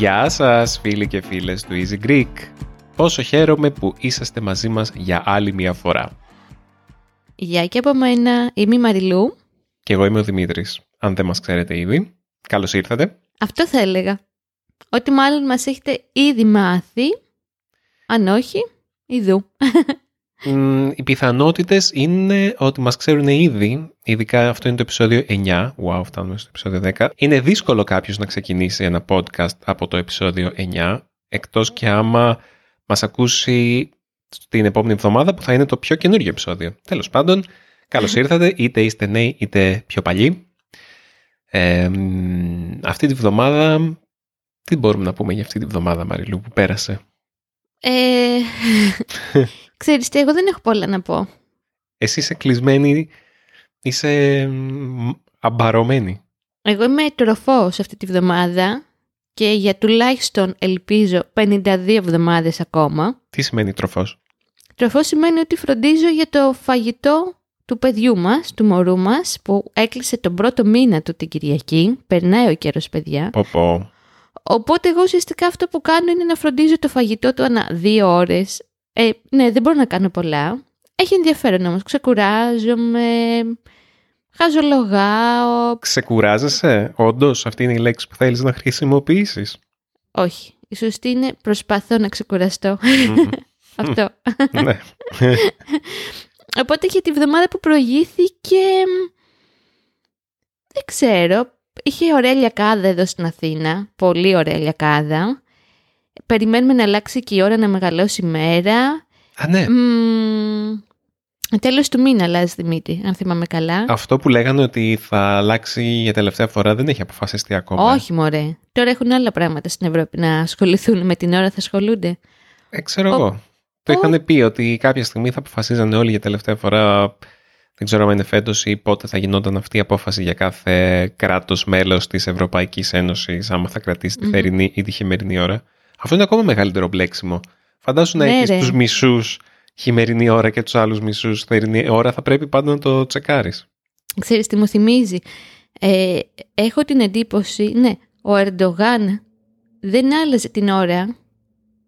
Γεια σας φίλοι και φίλες του Easy Greek. Πόσο χαίρομαι που είσαστε μαζί μας για άλλη μια φορά. Γεια και από μένα, είμαι η Μαριλού. Και εγώ είμαι ο Δημήτρης, αν δεν μας ξέρετε ήδη. Καλώς ήρθατε. Αυτό θα έλεγα. Ότι μάλλον μας έχετε ήδη μάθει, αν όχι, ειδού. Μ, οι πιθανότητες είναι ότι μας ξέρουν ήδη, ειδικά αυτό είναι το επεισόδιο 9, wow, φτάνουμε στο επεισόδιο 10. Είναι δύσκολο κάποιος να ξεκινήσει ένα podcast από το επεισόδιο 9, εκτός και άμα μας ακούσει την επόμενη εβδομάδα που θα είναι το πιο καινούργιο επεισόδιο. Τέλος πάντων, καλώς ήρθατε, είτε είστε νέοι είτε πιο παλιοί. Ε, μ, αυτή τη βδομάδα, τι μπορούμε να πούμε για αυτή τη βδομάδα Μαριλού που πέρασε; Ε, ξέρεις τι, εγώ δεν έχω πολλά να πω. Εσύ είσαι κλεισμένη, είσαι μ, αμπαρωμένη. Εγώ είμαι τροφός αυτή τη βδομάδα και για τουλάχιστον ελπίζω 52 εβδομάδες ακόμα. Τι σημαίνει τροφός; Τροφός σημαίνει ότι φροντίζω για το φαγητό του παιδιού μας, του μωρού μας, που έκλεισε τον πρώτο μήνα του την Κυριακή. Περνάει ο καιρός, παιδιά. Πω πω. Οπότε εγώ ουσιαστικά αυτό που κάνω είναι να φροντίζω το φαγητό του ανά δύο ώρες. Ε, ναι, δεν μπορώ να κάνω πολλά. Έχει ενδιαφέρον όμως. Ξεκουράζομαι, χαζολογάω. Ξεκουράζεσαι, όντως, αυτή είναι η λέξη που θέλεις να χρησιμοποιήσεις. Όχι, η σωστή είναι προσπαθώ να ξεκουραστώ. Μμμ. αυτό. ναι. Οπότε για τη βδομάδα που προηγήθηκε, μ, δεν ξέρω, είχε ωραία λιακάδα εδώ στην Αθήνα, πολύ ωραία λιακάδα. Περιμένουμε να αλλάξει και η ώρα να μεγαλώσει η μέρα. Α, ναι. Μ, τέλος του μήνα αλλάζει Δημήτρη, αν θυμάμαι καλά. Αυτό που λέγανε ότι θα αλλάξει για τελευταία φορά δεν έχει αποφασιστεί ακόμα. Όχι μωρέ, τώρα έχουν άλλα πράγματα στην Ευρώπη να ασχοληθούν με την ώρα θα ασχολούνται. Ε, ξέρω Ο- εγώ. Το είχαν πει ότι κάποια στιγμή θα αποφασίζανε όλοι για τελευταία φορά. Δεν ξέρω αν είναι φέτος ή πότε θα γινόταν αυτή η απόφαση για κάθε κράτος μέλος της Ευρωπαϊκής Ένωσης, άμα θα κρατήσει τη Μμμ. θερινή ή τη χειμερινή ώρα. Αυτό είναι ακόμα μεγαλύτερο μπλέξιμο. Φαντάσου να Ναι, έχεις ρε. τους μισούς χειμερινή ώρα και τους άλλους μισούς θερινή ώρα, θα πρέπει πάντα να το τσεκάρεις. Ξέρεις τι μου θυμίζει; Ε, έχω την εντύπωση, ναι, ο Ερντογάν δεν άλλαζε την ώρα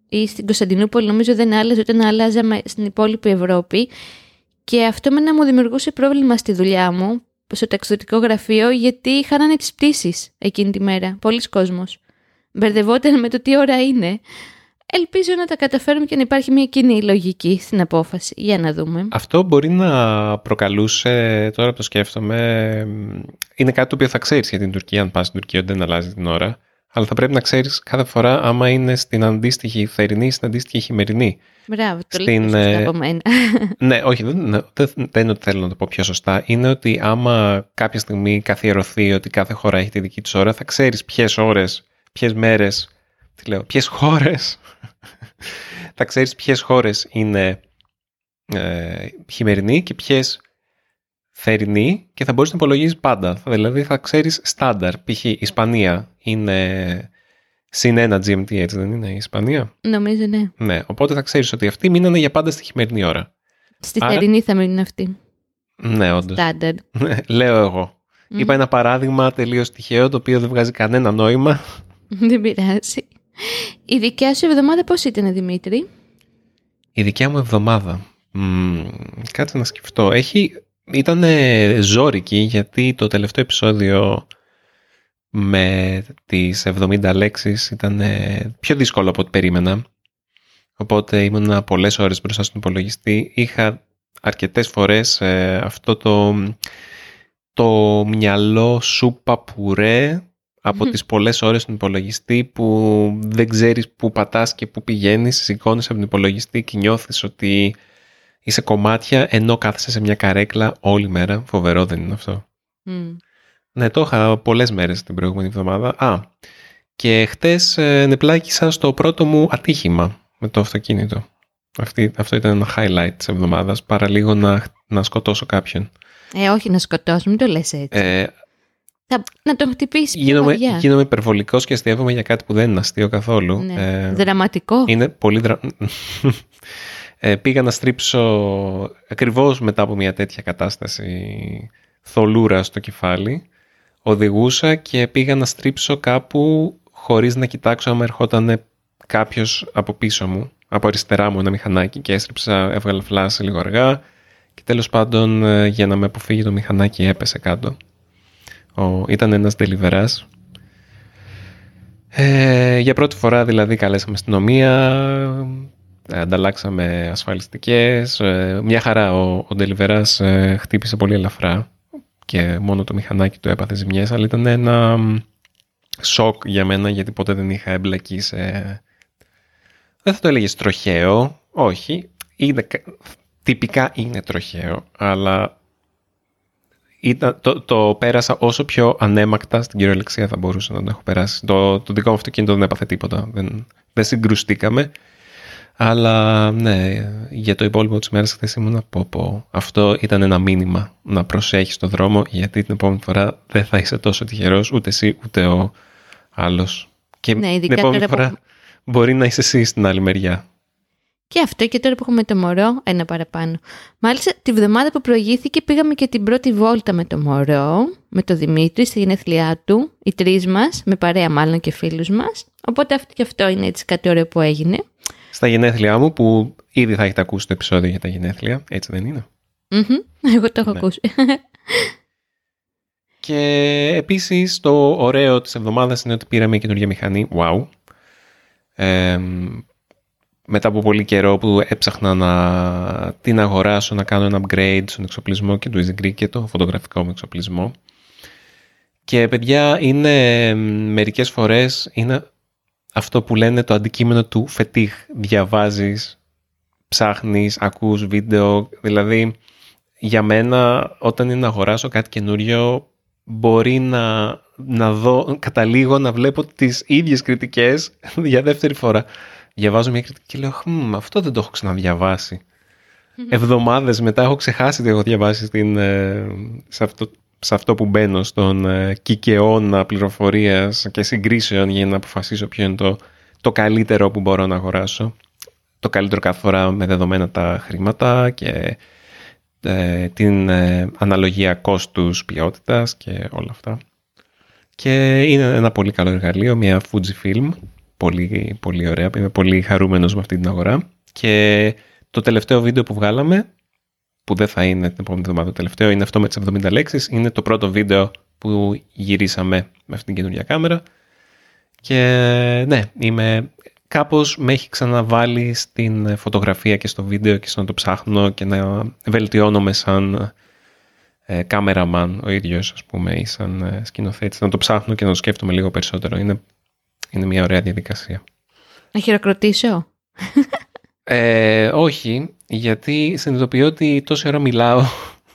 ή στην Κωνσταντινούπολη νομίζω δεν άλλαζε όταν άλλαζαμε στην υπόλοιπη Ευρώπη και αυτό με να μου δημιουργούσε πρόβλημα στη δουλειά μου στο ταξιδιωτικό γραφείο γιατί χάνανε τις πτήσεις εκείνη τη μέρα. Πολλοί κόσμος. Μπερδευόταν με το τι ώρα είναι. Ελπίζω να τα καταφέρουμε και να υπάρχει μια κοινή λογική στην απόφαση. Για να δούμε. Αυτό μπορεί να προκαλούσε, τώρα που το σκέφτομαι, είναι κάτι το οποίο θα ξέρεις για την Τουρκία, αν πας στην Τουρκία ότι δεν αλλάζει την ώρα, αλλά θα πρέπει να ξέρεις κάθε φορά άμα είναι στην αντίστοιχη θερινή ή στην αντίστοιχη χειμερινή. Μπράβο, το Στην, λέω σωστά ε, από μένα. ναι, όχι, δεν, δεν, δεν είναι ότι θέλω να το πω πιο σωστά. Είναι ότι άμα κάποια στιγμή καθιερωθεί ότι κάθε χώρα έχει τη δική της ώρα, θα ξέρεις ποιες ώρες, ποιες μέρες, τι λέω, ποιες χώρες, θα ξέρεις ποιες χώρες είναι ε, χειμερινή και ποιες θερινή και θα μπορείς να υπολογίζεις πάντα. Θα- Δηλαδή θα ξέρεις στάνταρ. Π.χ. η Ισπανία είναι συν ένα GMT, έτσι δεν είναι η Ισπανία; Νομίζω ναι. Ναι, οπότε θα ξέρεις ότι αυτοί μείνανε για πάντα στη χειμερινή ώρα. Στη Άρα- θερινή θα μείνουν αυτοί. Ναι, όντως. Στάνταρ. Λέω εγώ. Μμ. Είπα ένα παράδειγμα τελείως τυχαίο το οποίο δεν βγάζει κανένα νόημα. Δεν πειράζει. Η δικιά σου εβδομάδα πώς ήταν, Δημήτρη; Η δικιά μου εβδομάδα. Μμμ, κάτσε να σκεφτώ. Έχει, ήταν ζόρικη γιατί το τελευταίο επεισόδιο με τις 70 λέξεις ήταν πιο δύσκολο από ό,τι περίμενα. Οπότε ήμουν πολλές ώρες μπροστά στον υπολογιστή. Είχα αρκετές φορές ε, αυτό το, το μυαλό σούπα πουρέ από Μμμ. τις πολλές ώρες στον υπολογιστή που δεν ξέρεις που πατάς και που πηγαίνεις, σηκώνεις από τον υπολογιστή και νιώθεις ότι είσαι κομμάτια ενώ κάθεσαι σε μια καρέκλα όλη μέρα. Φοβερό δεν είναι αυτό. Μμ. Ναι, το είχα πολλές μέρες την προηγούμενη εβδομάδα. Α, και χτες ε, νεπλάκησα στο πρώτο μου ατύχημα με το αυτοκίνητο. Αυτή, αυτό ήταν ένα highlight της εβδομάδας, παρά λίγο να, να σκοτώσω κάποιον. Ε, όχι να σκοτώσουμε, μην το λες έτσι. Ε, Θα, να τον χτυπήσεις πιο γίνομαι, βαριά. γίνομαι υπερβολικός και αστείευομαι για κάτι που δεν είναι αστείο καθόλου. Ναι. Ε, Δραματικό. Είναι πολύ δρα... ε, πήγα να στρίψω ακριβώς μετά από μια τέτοια κατάσταση θολούρα στο κεφάλι. Οδηγούσα και πήγα να στρίψω κάπου χωρίς να κοιτάξω άμα ερχόταν κάποιος από πίσω μου, από αριστερά μου ένα μηχανάκι και έστριψα, έβγαλα φλάση λίγο αργά και τέλος πάντων ε, για να με αποφύγει το μηχανάκι έπεσε κάτω. Ο, ήταν ένας τελιβεράς. Ε, για πρώτη φορά δηλαδή καλέσαμε αστυνομία, ε, ανταλλάξαμε ασφαλιστικές. Ε, μια χαρά ο, ο Ντελιβεράς ε, χτύπησε πολύ ελαφρά και μόνο το μηχανάκι του έπαθε ζημιές, αλλά ήταν ένα σοκ για μένα γιατί ποτέ δεν είχα εμπλακεί σε... Δεν θα το έλεγες τροχαίο, όχι. Είναι, τυπικά είναι τροχαίο, αλλά ήταν, το, το πέρασα όσο πιο ανέμακτα στην κυριολεξία θα μπορούσα να το έχω περάσει. Το, το δικό μου αυτοκίνητο δεν έπαθε τίποτα. Δεν, δεν συγκρουστήκαμε. Αλλά ναι, για το υπόλοιπο της μέρας χθες ήμουν πω πω. Αυτό ήταν ένα μήνυμα να προσέχεις το δρόμο γιατί την επόμενη φορά δεν θα είσαι τόσο τυχερός ούτε εσύ ούτε ο άλλος. Και Ναι, την ειδικά επόμενη τώρα που- φορά μπορεί να είσαι εσύ στην άλλη μεριά. Και αυτό και τώρα που έχουμε το μωρό, ένα παραπάνω. Μάλιστα, τη βδομάδα που προηγήθηκε πήγαμε και την πρώτη βόλτα με το μωρό, με το Δημήτρη, στη γενέθλιά του, οι τρεις μας, με παρέα μάλλον και φίλους μας. Οπότε αυτό και αυτό είναι έτσι κάτι ωραίο που έγινε. Στα γενέθλιά μου που ήδη θα έχετε ακούσει το επεισόδιο για τα γενέθλια, έτσι δεν είναι; Μμμ, Εγώ το έχω Ναι. ακούσει. Και επίσης το ωραίο της εβδομάδας είναι ότι πήραμε καινούργια μηχανή. Wow. Ε, μετά από πολύ καιρό που έψαχνα να την αγοράσω, να κάνω ένα upgrade στον εξοπλισμό και του Easy και το φωτογραφικό μου εξοπλισμό. Και παιδιά είναι ε, μερικές φορές είναι αυτό που λένε το αντικείμενο του φετίχ. Διαβάζεις, ψάχνεις, ακούς βίντεο. Δηλαδή για μένα όταν είναι να αγοράσω κάτι καινούριο μπορεί να, να δω, καταλήγω να βλέπω τις ίδιες κριτικές για δεύτερη φορά. Διαβάζω μια κριτική και λέω «Χμ, αυτό δεν το έχω ξαναδιαβάσει. Εβδομάδες μετά έχω ξεχάσει τι έχω διαβάσει στην, ε, σε, αυτό, σε αυτό που μπαίνω στον ε, κικαιώνα πληροφορίας και συγκρίσεων για να αποφασίσω ποιο είναι το, το καλύτερο που μπορώ να αγοράσω. Το καλύτερο κάθε φορά με δεδομένα τα χρήματα και ε, την ε, αναλογία κόστους ποιότητας και όλα αυτά. Και είναι ένα πολύ καλό εργαλείο, μια Fujifilm, πολύ, πολύ ωραία, είμαι πολύ χαρούμενος με αυτή την αγορά. Και το τελευταίο βίντεο που βγάλαμε, που δεν θα είναι την επόμενη εβδομάδα το τελευταίο, είναι αυτό με τις 70 λέξεις, είναι το πρώτο βίντεο που γυρίσαμε με αυτήν την καινούργια κάμερα. Και ναι, είμαι κάπως με έχει ξαναβάλει στην φωτογραφία και στο βίντεο και στο να το ψάχνω και να βελτιώνομαι σαν ε, κάμεραμαν ο ίδιος ας πούμε ή σαν ε, σκηνοθέτης να το ψάχνω και να το σκέφτομαι λίγο περισσότερο είναι, είναι μια ωραία διαδικασία Να χειροκροτήσω; Ε, όχι γιατί συνειδητοποιώ ότι τόση ώρα μιλάω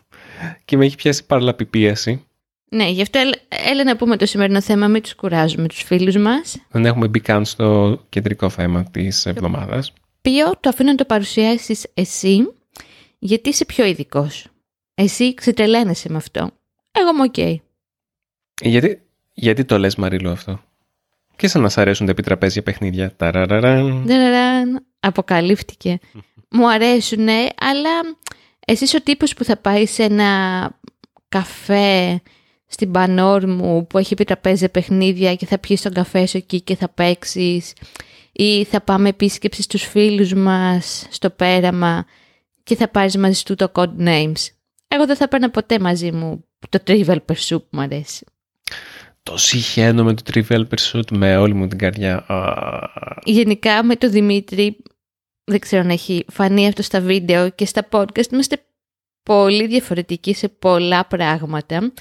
και με έχει πιάσει παραλαπιπίαση Ναι, γι' αυτό έλα- έλα να πούμε το σημερινό θέμα, μην τους κουράζουμε τους φίλους μας. δεν έχουμε μπει καν στο κεντρικό θέμα της εβδομάδας Σου το αφήνω να το παρουσιάσεις εσύ, γιατί είσαι πιο ειδικός. Εσύ ξετρελαίνεσαι με αυτό. Εγώ είμαι οκ. γιατί, γιατί το λες Μαρίλο αυτό; Και σαν να σ' αρέσουν τα επιτραπέζια παιχνίδια Ταραραραν. Δαραραν, αποκαλύφθηκε. Μου αρέσουνε, αλλά εσύ είσαι ο τύπος που θα πάει σε ένα καφέ στην Πανόρ μου που έχει επιτραπέζια παιχνίδια και θα πιείς τον καφέ σου εκεί και θα παίξεις ή θα πάμε επίσκεψη στους φίλους μας στο πέραμα και θα πάρεις μαζί του το code names. Εγώ δεν θα παίρνα ποτέ μαζί μου το Trivial Pursuit που μου αρέσει. Το συχαίνω με το Trivial Pursuit με όλη μου την καρδιά. Α, γενικά με το Δημήτρη, δεν ξέρω αν έχει φανεί αυτό στα βίντεο και στα podcast, είμαστε πολύ διαφορετικοί σε πολλά πράγματα.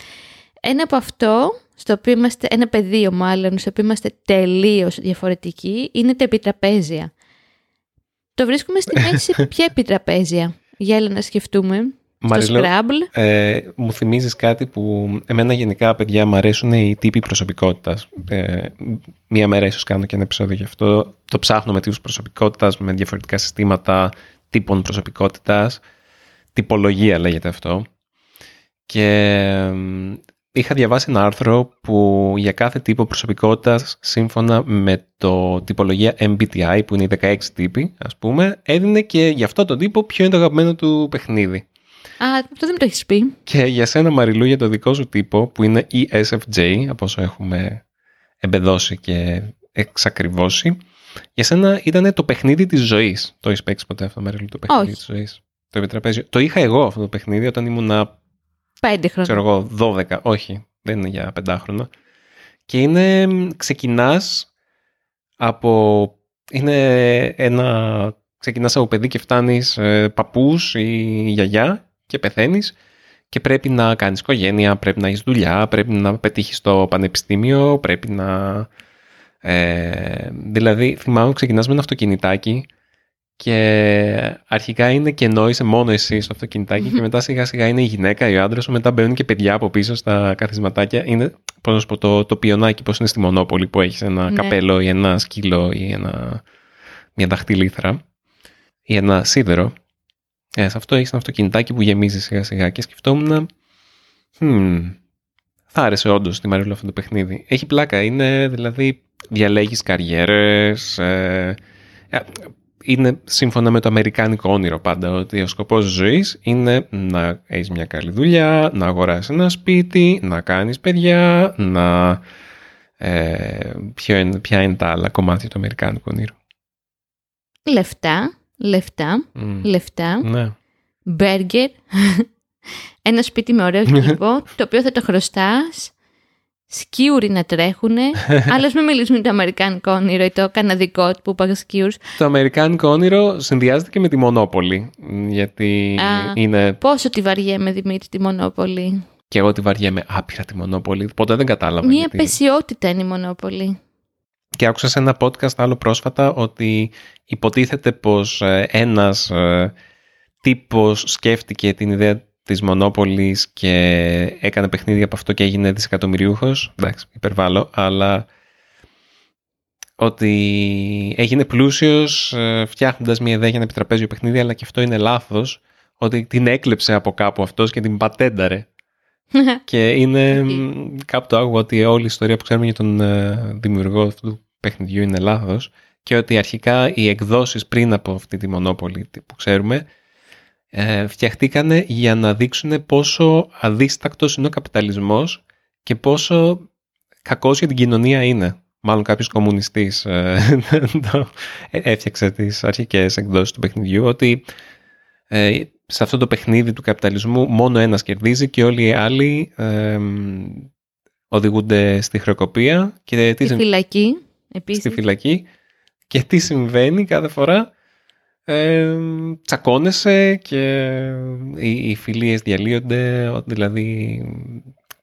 Ένα από αυτό, στο οποίο είμαστε, ένα πεδίο μάλλον, στο οποίο είμαστε τελείως διαφορετικοί, είναι τα επιτραπέζια. Το βρίσκουμε στη μέση σε ποια επιτραπέζια. Για έλα να σκεφτούμε. Μαριλό, Στο Scrabble. ε, μου θυμίζεις κάτι που εμένα γενικά παιδιά μου αρέσουν οι τύποι προσωπικότητας. Ε, μία μέρα ίσως κάνω και ένα επεισόδιο γι' αυτό. Το ψάχνω με τύπους προσωπικότητας, με διαφορετικά συστήματα τύπων προσωπικότητας. Τυπολογία λέγεται αυτό. Και εμ, είχα διαβάσει ένα άρθρο που για κάθε τύπο προσωπικότητας σύμφωνα με το τυπολογία MBTI που είναι οι 16 τύποι ας πούμε έδινε και για αυτό το τύπο ποιο είναι το αγαπημένο του παιχνίδι. Α, αυτό δεν μου το έχεις πει. Και για σένα Μαριλού για το δικό σου τύπο που είναι ESFJ από όσο έχουμε εμπεδώσει και εξακριβώσει. Για σένα ήταν το παιχνίδι της ζωής. Το έχεις παίξει ποτέ αυτό, Μαρίλου, το παιχνίδι Όχι. της ζωής; Το επιτραπέζιο. Το είχα εγώ αυτό το παιχνίδι όταν ήμουνα Πέντε χρόνια. ξέρω εγώ, 12. Όχι, δεν είναι για πεντάχρονα. Και είναι, μ, ξεκινάς από, είναι ένα, ξεκινάς από παιδί και φτάνεις ε, παππούς ή γιαγιά και πεθαίνεις και πρέπει να κάνεις οικογένεια, πρέπει να έχεις δουλειά, πρέπει να πετύχεις το πανεπιστήμιο, πρέπει να... Ε, δηλαδή, θυμάμαι ξεκινάς με ένα αυτοκινητάκι και αρχικά είναι κενό, είσαι μόνο εσύ στο αυτοκινητάκι και μετά σιγά σιγά είναι η γυναίκα, ή ο άντρας σου, μετά μπαίνουν και παιδιά από πίσω στα καθισματάκια. Είναι, πώς να σου πω, το, το πιονάκι, πώς είναι στη Μονόπολη που έχεις ένα Ναι. καπέλο ή ένα σκύλο ή ένα, μια δαχτυλίθρα ή ένα σίδερο. Ε, σε αυτό έχεις ένα αυτοκινητάκι που γεμίζει σιγά σιγά και σκεφτόμουν hmm, θα άρεσε όντως τη Μαρίλου αυτό το παιχνίδι. Έχει πλάκα, είναι δηλαδή διαλέγεις καριέρες, ε, ε, είναι σύμφωνα με το αμερικάνικο όνειρο πάντα ότι ο σκοπός της ζωής είναι να έχεις μια καλή δουλειά, να αγοράσεις ένα σπίτι, να κάνεις παιδιά, να... Ε, ποιο είναι, ποια είναι τα άλλα κομμάτια του αμερικάνικου όνειρου. Λεφτά, λεφτά, Μμ. λεφτά, Ναι. μπέργκερ, ένα σπίτι με ωραίο κήπο, το οποίο θα το χρωστάς, σκίουροι να τρέχουνε, αλλά ας μην μιλήσουμε για το αμερικάνικο όνειρο ή το καναδικό που είπα squirrels. Το αμερικάνικο όνειρο συνδυάζεται και με τη Μονόπολη, μ, γιατί Α. είναι Πόσο τη βαριέμαι Δημήτρη τη Μονόπολη; και εγώ τη βαριέμαι άπειρα τη Μονόπολη, ποτέ δεν κατάλαβα. Μία γιατί. απαισιότητα είναι η Μονόπολη. Και άκουσα σε ένα podcast άλλο πρόσφατα ότι υποτίθεται πως ε, ένας ε, τύπος σκέφτηκε την ιδέα της Μονόπολης και έκανε παιχνίδι από αυτό και έγινε δισεκατομμυριούχος. Εντάξει, υπερβάλλω, αλλά ότι έγινε πλούσιος ε, φτιάχνοντας μια ιδέα για ένα επιτραπέζιο παιχνίδι, αλλά και αυτό είναι λάθος, ότι την έκλεψε από κάπου αυτός και την πατένταρε. Και είναι μ, κάπου το άκουγα ότι όλη η ιστορία που ξέρουμε για τον ε, δημιουργό αυτού του παιχνιδιού είναι λάθος και ότι αρχικά οι εκδόσεις πριν από αυτή τη μονόπολη που ξέρουμε ε, φτιαχτήκανε για να δείξουν πόσο αδίστακτος είναι ο καπιταλισμός και πόσο κακός για την κοινωνία είναι. Μάλλον κάποιος κομμουνιστής ε, το έφτιαξε τις αρχικές εκδόσεις του παιχνιδιού ότι ε, σε αυτό το παιχνίδι του καπιταλισμού μόνο ένας κερδίζει και όλοι οι άλλοι ε, οδηγούνται στη χρεοκοπία και τις Στη συμβ- φυλακή, επίσης. στη φυλακή και τι συμβαίνει κάθε φορά; Ε, τσακώνεσαι και οι, οι φιλίες διαλύονται ότι δηλαδή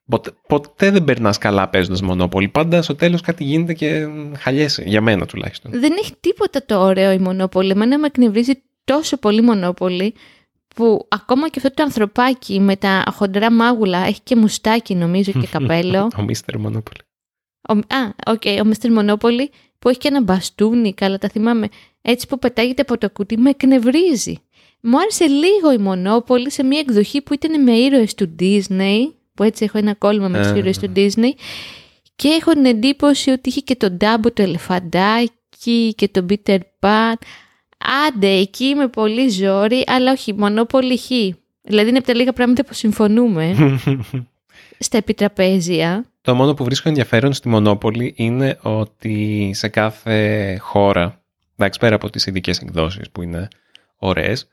ποτέ, ποτέ δεν περνάς καλά παίζοντας μονόπολη πάντα στο τέλος κάτι γίνεται και χαλιέσαι για μένα τουλάχιστον Δεν έχει τίποτα το ωραίο η Μονόπολη. Εμένα με εκνευρίζει τόσο πολύ Μονόπολη που ακόμα και αυτό το ανθρωπάκι με τα χοντρά μάγουλα έχει και μουστάκι νομίζω και καπέλο. ο Μίστερ Μονόπολη Ο, α, οκ, ο Μίστερ Μονόπολη που έχει και ένα μπαστούνι, καλά τα θυμάμαι, έτσι που πετάγεται από το κουτί, με εκνευρίζει. Μου άρεσε λίγο η Μονόπολη σε μια εκδοχή που ήταν με ήρωες του Disney, που έτσι έχω ένα κόλλημα με τους Α. ήρωες του Disney, και έχω την εντύπωση ότι είχε και τον Ντάμπο το ελεφαντάκι και τον Peter Pan. Άντε, εκεί με πολύ ζόρι, αλλά όχι, Μονόπολη χ. Δηλαδή είναι από τα λίγα πράγματα που συμφωνούμε στα επιτραπέζια. Το μόνο που βρίσκω ενδιαφέρον στη Μονόπολη είναι ότι σε κάθε χώρα, εντάξει πέρα από τις ειδικές εκδόσεις που είναι ωραίες,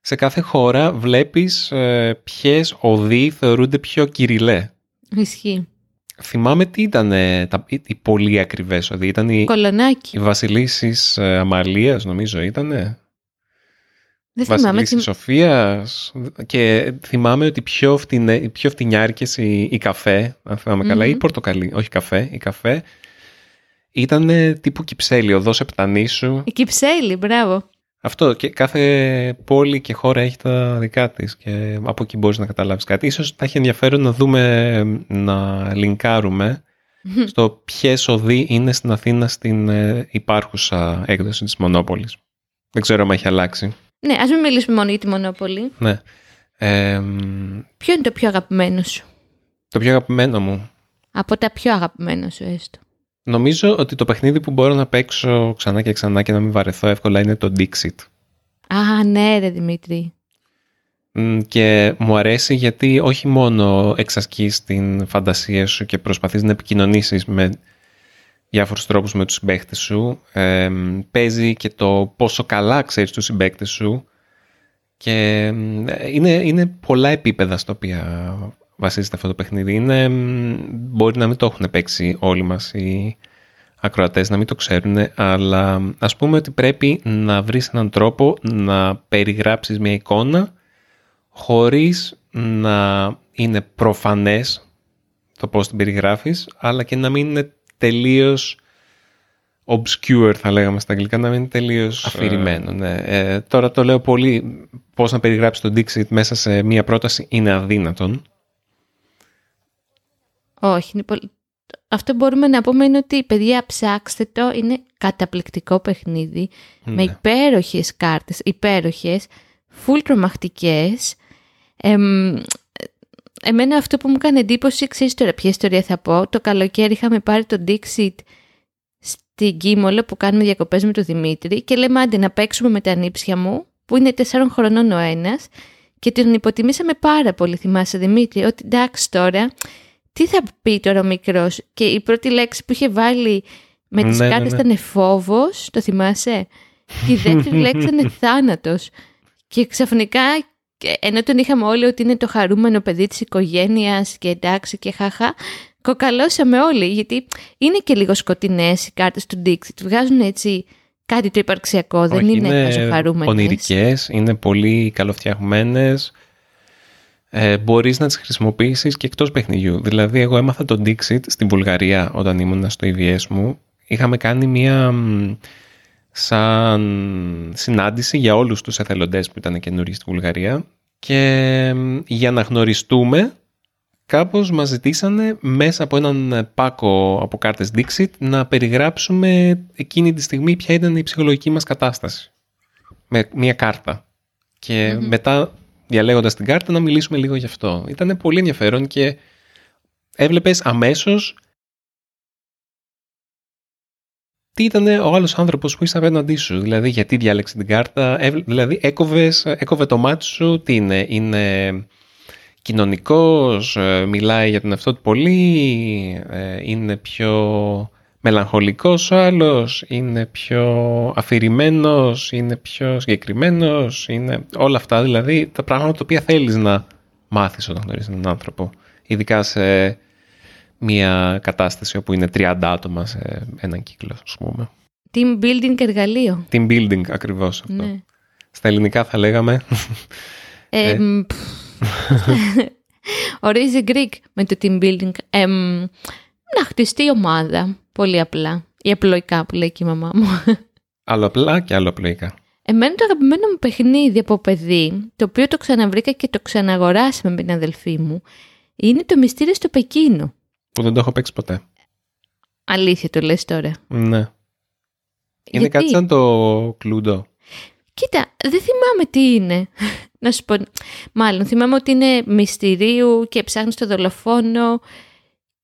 σε κάθε χώρα βλέπεις ε, ποιες οδοί θεωρούνται πιο κυριλέ. Ισχύει. Θυμάμαι τι ήταν ε, τα, οι, οι πολύ ακριβές οδοί. Ήταν οι, Κολονάκι. οι βασιλίσσεις ε, Αμαλίας νομίζω ήτανε. Δεν θυμάμαι. Βασιλίσσης τι- Σοφίας και θυμάμαι ότι πιο, φτηνέ, οι πιο φτηνιάρικες η, η καφέ, αν θυμάμαι καλά, ή Μμμ. πορτοκαλί, όχι καφέ, η καφέ, ήταν τύπου κυψέλη, οδός Επτανήσου. Η Κυψέλη, μπράβο. Αυτό και κάθε πόλη και χώρα έχει τα δικά της και από εκεί μπορείς να καταλάβεις κάτι. Ίσως θα έχει ενδιαφέρον να δούμε, να λινκάρουμε στο ποιες οδοί είναι στην Αθήνα στην ε, υπάρχουσα έκδοση της Μονόπολης. Δεν ξέρω αν έχει αλλάξει. Ναι, ας μην μιλήσουμε μόνο για τη Μονόπολη. Ναι. Ε, μ, Ποιο είναι το πιο αγαπημένο σου; το πιο αγαπημένο μου. Από τα πιο αγαπημένα σου έστω. Νομίζω ότι το παιχνίδι που μπορώ να παίξω ξανά και ξανά και να μην βαρεθώ εύκολα είναι το Dixit. Α, ναι ρε Δημήτρη. Μ, Και μου αρέσει γιατί όχι μόνο εξασκείς την φαντασία σου και προσπαθείς να επικοινωνήσεις με διάφορους τρόπους με τους συμπαίκτες σου. Ε, παίζει και το πόσο καλά ξέρεις τους συμπαίκτες σου. Και είναι, είναι πολλά επίπεδα στα οποία βασίζεται αυτό το παιχνίδι. Είναι, μπορεί να μην το έχουν παίξει όλοι μας οι ακροατές, να μην το ξέρουν, αλλά ας πούμε ότι πρέπει να βρεις έναν τρόπο να περιγράψεις μια εικόνα χωρίς να είναι προφανές το πώς την περιγράφεις, αλλά και να μην είναι τελείως obscure θα λέγαμε στα αγγλικά, να μην είναι τελείως ε, αφηρημένο. Ναι. Ε, τώρα το λέω πολύ, πώς να περιγράψεις τον Dixit μέσα σε μία πρόταση είναι αδύνατον. Όχι, είναι πολύ... Αυτό μπορούμε να πούμε είναι ότι παιδιά ψάξτε το, είναι καταπληκτικό παιχνίδι με ναι. υπέροχες κάρτες, υπέροχες, full τρομακτικές. Εμένα αυτό που μου έκανε εντύπωση, ξέρεις τώρα ποια ιστορία θα πω, το καλοκαίρι είχαμε πάρει το Dixit στην Κίμολο που κάνουμε διακοπές με τον Δημήτρη και λέμε άντε να παίξουμε με τα νύψια μου που είναι τεσσάρων χρονών ο ένας. Και τον υποτιμήσαμε πάρα πολύ θυμάσαι Δημήτρη. Ότι εντάξει τώρα τι θα πει τώρα ο μικρός και η πρώτη λέξη που είχε βάλει με τις ναι, ναι κάρτες ναι. ήταν φόβος, το θυμάσαι. Και η δεύτερη λέξη ήταν θάνατος και ξαφνικά ενώ τον είχαμε όλοι ότι είναι το χαρούμενο παιδί της οικογένειας και εντάξει και χαχά κοκαλώσαμε όλοι, γιατί είναι και λίγο σκοτεινές οι κάρτες του Dixit. Βγάζουν έτσι κάτι το υπαρξιακό, δεν είναι, είναι τόσο χαρούμενες. Ονειρικές, είναι πολύ καλοφτιαγμένες. Ε, μπορείς να τις χρησιμοποιήσεις και εκτός παιχνιδιού. Δηλαδή, εγώ έμαθα τον Dixit στην Βουλγαρία όταν ήμουν στο EVS μου. Είχαμε κάνει μία σαν συνάντηση για όλους τους εθελοντές που ήταν καινούργοι στη Βουλγαρία και για να γνωριστούμε κάπως μας ζητήσανε μέσα από έναν πάκο από κάρτες Dixit να περιγράψουμε εκείνη τη στιγμή ποια ήταν η ψυχολογική μας κατάσταση. Με μια κάρτα. Και μετά διαλέγοντας την κάρτα να μιλήσουμε λίγο γι' αυτό. Ήταν πολύ ενδιαφέρον και έβλεπες αμέσως τι ήταν ο άλλος άνθρωπος που είσαι απέναντί σου. Δηλαδή γιατί διάλεξε την κάρτα, δηλαδή έκοβες, έκοβε το μάτι σου, τι είναι, είναι κοινωνικός, ε, μιλάει για τον εαυτό του πολύ, ε, είναι πιο μελαγχολικός ο άλλος, είναι πιο αφηρημένος, είναι πιο συγκεκριμένος, είναι όλα αυτά δηλαδή τα πράγματα τα οποία θέλεις να μάθεις όταν γνωρίζεις έναν άνθρωπο. Ειδικά σε μια κατάσταση όπου είναι 30 άτομα σε έναν κύκλο, ας πούμε. Team building εργαλείο. Team building, ακριβώς αυτό. Ναι. Στα ελληνικά θα λέγαμε... Ε, ε Ορίζει Greek με το team building. Ε, να χτιστεί ομάδα. Πολύ απλά. Ή απλοϊκά που λέει και η μαμά μου. Άλλο απλά και άλλο απλοϊκά. Εμένα το αγαπημένο μου παιχνίδι από παιδί, το οποίο το ξαναβρήκα και το ξαναγοράσαμε με την αδελφή μου, είναι το μυστήριο στο Πεκίνο. Που δεν το έχω παίξει ποτέ. Αλήθεια το λες τώρα. Ναι. Είναι κάτι σαν το κλούντο. Κοίτα, δεν θυμάμαι τι είναι. Να σου πω. Μάλλον θυμάμαι ότι είναι μυστηρίου και ψάχνεις το δολοφόνο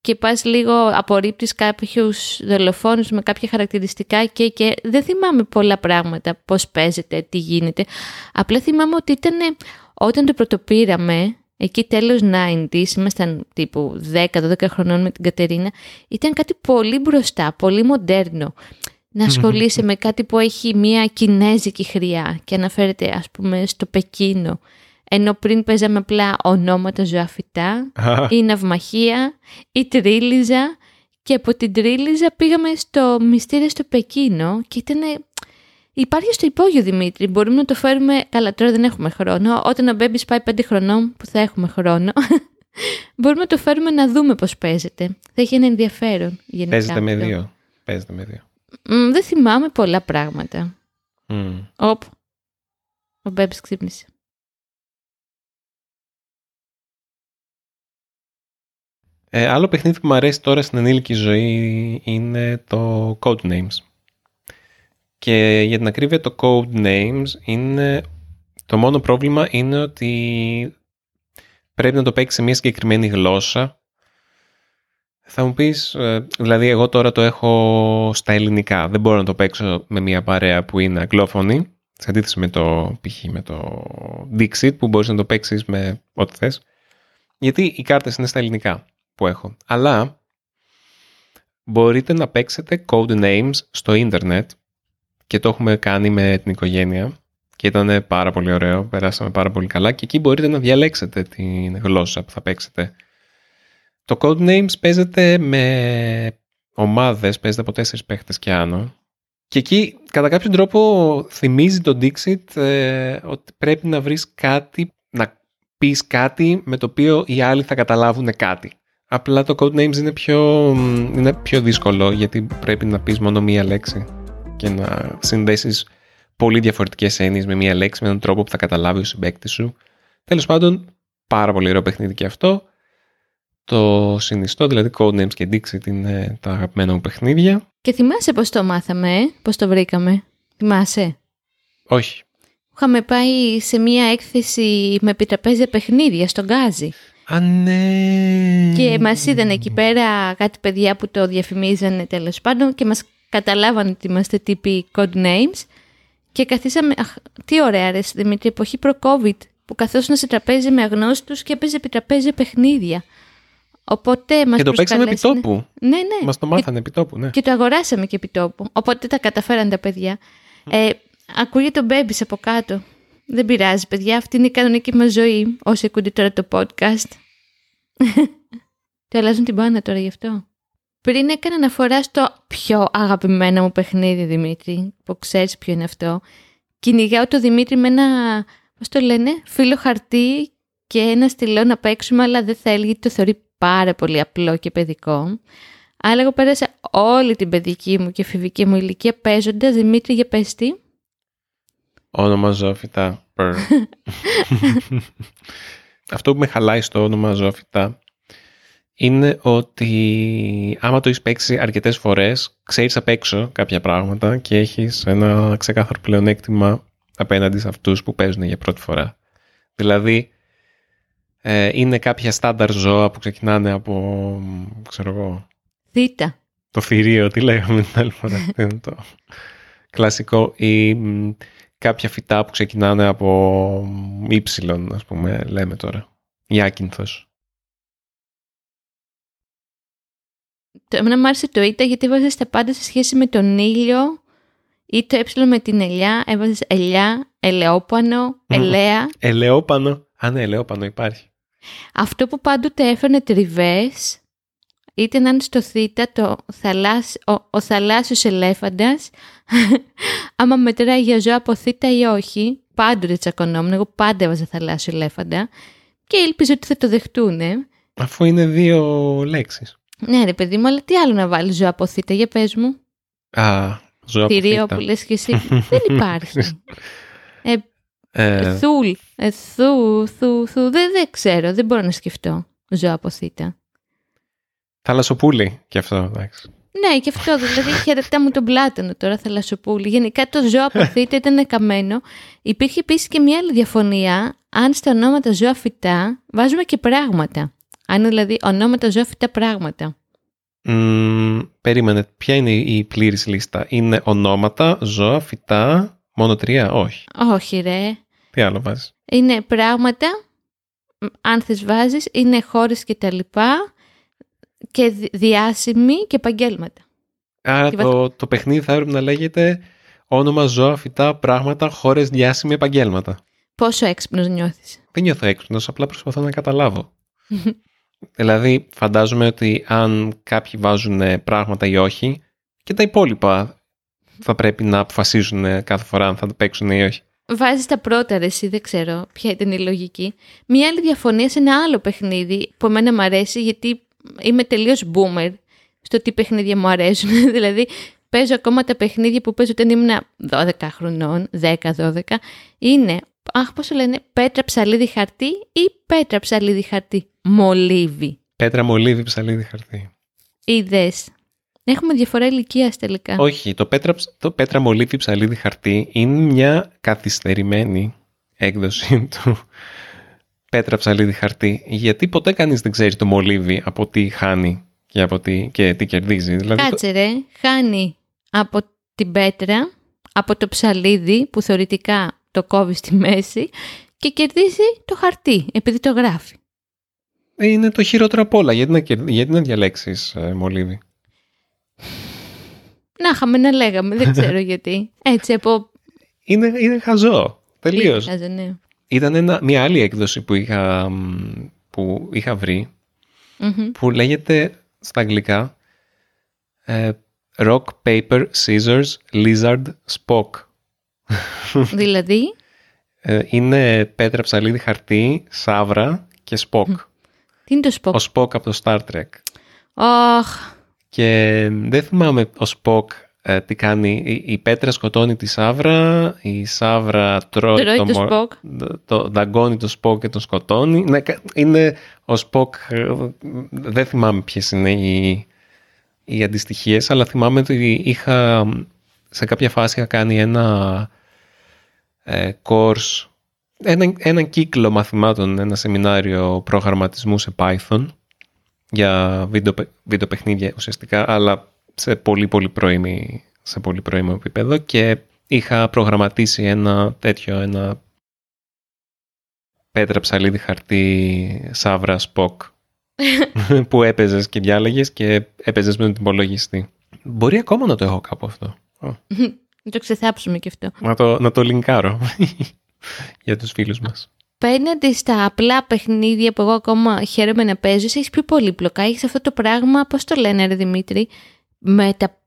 και πας λίγο απορρίπτεις κάποιους δολοφόνους με κάποια χαρακτηριστικά και, και δεν θυμάμαι πολλά πράγματα, πώς παίζεται, τι γίνεται. Απλά θυμάμαι ότι ήταν όταν το πρωτοπήραμε, εκεί τέλος 90's, ήμασταν τύπου 10-12 χρονών με την Κατερίνα, ήταν κάτι πολύ μπροστά, πολύ μοντέρνο να ασχολείσαι με κάτι που έχει μια κινέζικη χρειά και αναφέρεται ας πούμε στο Πεκίνο. Ενώ πριν παίζαμε απλά ονόματα ζωαφυτά ή ναυμαχία ή τρίλιζα και από την τρίλιζα πήγαμε στο μυστήριο στο Πεκίνο και ήταν... Υπάρχει στο υπόγειο Δημήτρη, μπορούμε να το φέρουμε, καλά τώρα δεν έχουμε χρόνο, όταν ο Μπέμπης πάει πέντε χρονών που θα έχουμε χρόνο, μπορούμε να το φέρουμε να δούμε πώς παίζεται. Θα έχει ένα ενδιαφέρον γενικά. Παίζεται με δύο. Παίζεται με δύο δεν θυμάμαι πολλά πράγματα. Mm. Οπ. Ο Μπέμπης ξύπνησε. Ε, άλλο παιχνίδι που μου αρέσει τώρα στην ενήλικη ζωή είναι το Codenames. Και για την ακρίβεια το Codenames είναι... Το μόνο πρόβλημα είναι ότι πρέπει να το παίξεις σε μια συγκεκριμένη γλώσσα θα μου πεις, ε, δηλαδή εγώ τώρα το έχω στα ελληνικά, δεν μπορώ να το παίξω με μια παρέα που είναι αγγλόφωνη, σε αντίθεση με το π.χ. με το Dixit που μπορείς να το παίξεις με ό,τι θες, γιατί οι κάρτες είναι στα ελληνικά που έχω. Αλλά μπορείτε να παίξετε code names στο ίντερνετ και το έχουμε κάνει με την οικογένεια και ήταν πάρα πολύ ωραίο, περάσαμε πάρα πολύ καλά και εκεί μπορείτε να διαλέξετε την γλώσσα που θα παίξετε. Το code names παίζεται με ομάδες, παίζεται από τέσσερις παίχτες και άνω και εκεί κατά κάποιο τρόπο θυμίζει το Dixit ε, ότι πρέπει να βρεις κάτι, να πεις κάτι με το οποίο οι άλλοι θα καταλάβουν κάτι. Απλά το Codenames είναι πιο, είναι πιο δύσκολο γιατί πρέπει να πεις μόνο μία λέξη και να συνδέσεις πολύ διαφορετικές έννοιες με μία λέξη με έναν τρόπο που θα καταλάβει ο συμπέκτη σου. Τέλος πάντων, πάρα πολύ ωραίο παιχνίδι και αυτό. Το συνιστώ, δηλαδή Codenames και Dixit είναι τα αγαπημένα μου παιχνίδια. Και θυμάσαι πώς το μάθαμε, ε; πώς το βρήκαμε; Θυμάσαι; Όχι. Είχαμε πάει σε μία έκθεση με επιτραπέζια παιχνίδια στον Γκάζι. Α, ναι. Και μας είδαν εκεί πέρα κάτι παιδιά που το διαφημίζανε τέλος πάντων και μας καταλάβανε ότι είμαστε τύποι code names. Και καθίσαμε. Αχ, τι ωραία, ρε Δημήτρη, εποχή προ-COVID που καθόσουν σε τραπέζι με αγνώστους και έπαιζε επιτραπέζια παιχνίδια. Οπότε μας Και το παίξαμε επί προσκαλέσανε- τόπου. Ναι, ναι. Μας το μάθανε επί τόπου, ναι. Και το αγοράσαμε και επί τόπου. Οπότε τα καταφέραν τα παιδιά. Ε, ακούγεται το μπέμπι από κάτω. Δεν πειράζει, παιδιά. Αυτή είναι η κανονική μας ζωή. Όσοι ακούτε τώρα το podcast. το αλλάζουν την μπάνα τώρα γι' αυτό. Πριν έκανα αναφορά στο πιο αγαπημένο μου παιχνίδι, Δημήτρη, που ξέρεις ποιο είναι αυτό. Κυνηγάω το Δημήτρη με ένα, πώς το λένε, φύλλο χαρτί και ένα στυλό να παίξουμε, αλλά δεν θέλει γιατί το θεωρεί πάρα πολύ απλό και παιδικό. Αλλά εγώ πέρασα όλη την παιδική μου και εφηβική μου ηλικία παίζοντας Δημήτρη για πες τι. Όνομα ζωόφυτα. Περ. Αυτό που με χαλάει στο όνομα ζωόφυτα είναι ότι άμα το έχεις παίξει αρκετές φορές, ξέρεις απ' έξω κάποια πράγματα και έχεις ένα ξεκάθαρο πλεονέκτημα απέναντι σε αυτούς που παίζουν για πρώτη φορά. Δηλαδή, ε, είναι κάποια στάνταρ ζώα που ξεκινάνε από, ξέρω εγώ, Θήτα. το θηρίο, τι λέγαμε την άλλη φορά. Τι είναι το κλασικό ή μ, κάποια φυτά που ξεκινάνε από ύψιλον, ας πούμε, λέμε τώρα. Η άκυνθος. Το, εμένα μου άρεσε το ήττα γιατί έβαζες τα πάντα σε σχέση με τον ήλιο ή το ε με την ελιά. Έβαζες ελιά, ελαιόπανο, ελαία. Ελαιόπανο. Α, ναι, ελαιόπανο υπάρχει. Αυτό που πάντοτε έφερνε τριβές ήταν αν στο θήτα το θαλάσσι, ο, ο θαλάσσιος ελέφαντας άμα μετράει για ζώα από θήτα ή όχι πάντοτε τσακωνόμουν, εγώ πάντα έβαζα θαλάσσιο ελέφαντα και ήλπιζα ότι θα το δεχτούνε. Αφού είναι δύο λέξεις. Ναι ρε παιδί μου, αλλά τι άλλο να βάλεις ζώα από θήτα, για πες μου. Α, ζώα από Θηρίο θήτα. που λες και εσύ. Δεν υπάρχει. Ε, Ε, Θούλ, ε, θου, θου, θου, δεν, δεν ξέρω, δεν μπορώ να σκεφτώ ζώα από θήτα. θαλασσοπούλη και αυτό, εντάξει. Ναι, και αυτό δηλαδή χαιρετά μου τον πλάτανο τώρα, θαλασσοπούλη. Γενικά το ζώο από θήτα ήταν καμένο. Υπήρχε επίσης και μια άλλη διαφωνία. Αν στα ονόματα ζώα φυτά βάζουμε και πράγματα. Αν δηλαδή ονόματα ζώα φυτά πράγματα. Μ, περίμενε, ποια είναι η πλήρης λίστα; Είναι ονόματα, ζώα, φυτά, μόνο τρία, όχι. Όχι ρε. Τι άλλο βάζεις; Είναι πράγματα, μ, αν θες βάζεις, είναι χώρες και τα λοιπά και δι- διάσημοι και επαγγέλματα. Άρα Τι το, το παιχνίδι θα έπρεπε να λέγεται όνομα, ζώα, φυτά, πράγματα, χώρες, διάσημοι επαγγέλματα. Πόσο έξυπνος νιώθεις; Δεν νιώθω έξυπνος, απλά προσπαθώ να καταλάβω. δηλαδή, φαντάζομαι ότι αν κάποιοι βάζουν ε, πράγματα ή όχι, και τα υπόλοιπα θα πρέπει να αποφασίζουν ε, κάθε φορά αν θα το παίξουν ή όχι. Βάζεις τα πρώτα ρε εσύ, δεν ξέρω ποια ήταν η λογική. Μία άλλη διαφωνία σε ένα άλλο παιχνίδι που εμένα μου αρέσει γιατί είμαι τελείως boomer στο τι παιχνίδια μου αρέσουν. δηλαδή παίζω ακόμα τα παιχνίδια που παίζω όταν ήμουν 12 χρονών, 10-12. Είναι, αχ πώς το λένε, πέτρα ψαλίδι χαρτί ή πέτρα ψαλίδι χαρτί. Μολύβι. Πέτρα, μολύβι, ψαλίδι, χαρτί. Είδες. Έχουμε διαφορά ηλικίας τελικά. Όχι, το πέτρα, ψ- το πέτρα, μολύβι, ψαλίδι, χαρτί είναι μια καθυστερημένη έκδοση του πέτρα, ψαλίδι, χαρτί. Γιατί ποτέ κανείς δεν ξέρει το μολύβι από τι χάνει και, από τι, και τι κερδίζει. Δηλαδή, το- Κάτσε ρε, χάνει από την πέτρα, από το ψαλίδι που θεωρητικά το κόβει στη μέση και κερδίζει το χαρτί επειδή το γράφει. Είναι το χειρότερο απ' όλα. Γιατί να, κερ- γιατί να διαλέξεις ε, μολύβι. Να είχαμε να λέγαμε, δεν ξέρω γιατί. Έτσι από. Είναι, είναι χαζό. Τελείως. Χάζω, ναι. Ήταν ένα, μια άλλη έκδοση που είχα, μ, που είχα βρει Μμμ. που λέγεται στα αγγλικά ε, Rock, Paper, Scissors, Lizard, Spock. δηλαδή, Ε, είναι πέτρα, ψαλίδι, χαρτί, σαύρα και Spock. Τι είναι το Spock. Ο Spock από το Star Trek. Αχ, Και δεν θυμάμαι ο Spock ε, τι κάνει. Η, η πέτρα σκοτώνει τη σαύρα, η σαύρα τρώει, Τρώει το μο- Spock. το δαγκώνει το Spock και τον σκοτώνει. Ναι, κα- είναι ο Spock, ε, δεν θυμάμαι ποιες είναι οι, οι αντιστοιχίες, αλλά θυμάμαι ότι είχα, σε κάποια φάση είχα κάνει ένα ε, course, ένα, έναν κύκλο μαθημάτων, ένα σεμινάριο προγραμματισμού σε Python για βίντεο, βίντεο παιχνίδια ουσιαστικά, αλλά σε πολύ πολύ πρώιμη, σε πολύ πρώιμο επίπεδο και είχα προγραμματίσει ένα τέτοιο, ένα πέτρα ψαλίδι χαρτί σαύρα Spock που έπαιζες και διάλεγες και έπαιζες με τον υπολογιστή. Μπορεί ακόμα να το έχω κάπου αυτό. Ω, να το ξεθάψουμε και αυτό. Να το, να το λινκάρω για τους φίλους μας. Απέναντι στα απλά παιχνίδια που εγώ ακόμα χαίρομαι να παίζω, εσύ έχεις πιο πολύπλοκα. Έχεις αυτό το πράγμα, πώς το λένε ρε Δημήτρη, με, τα,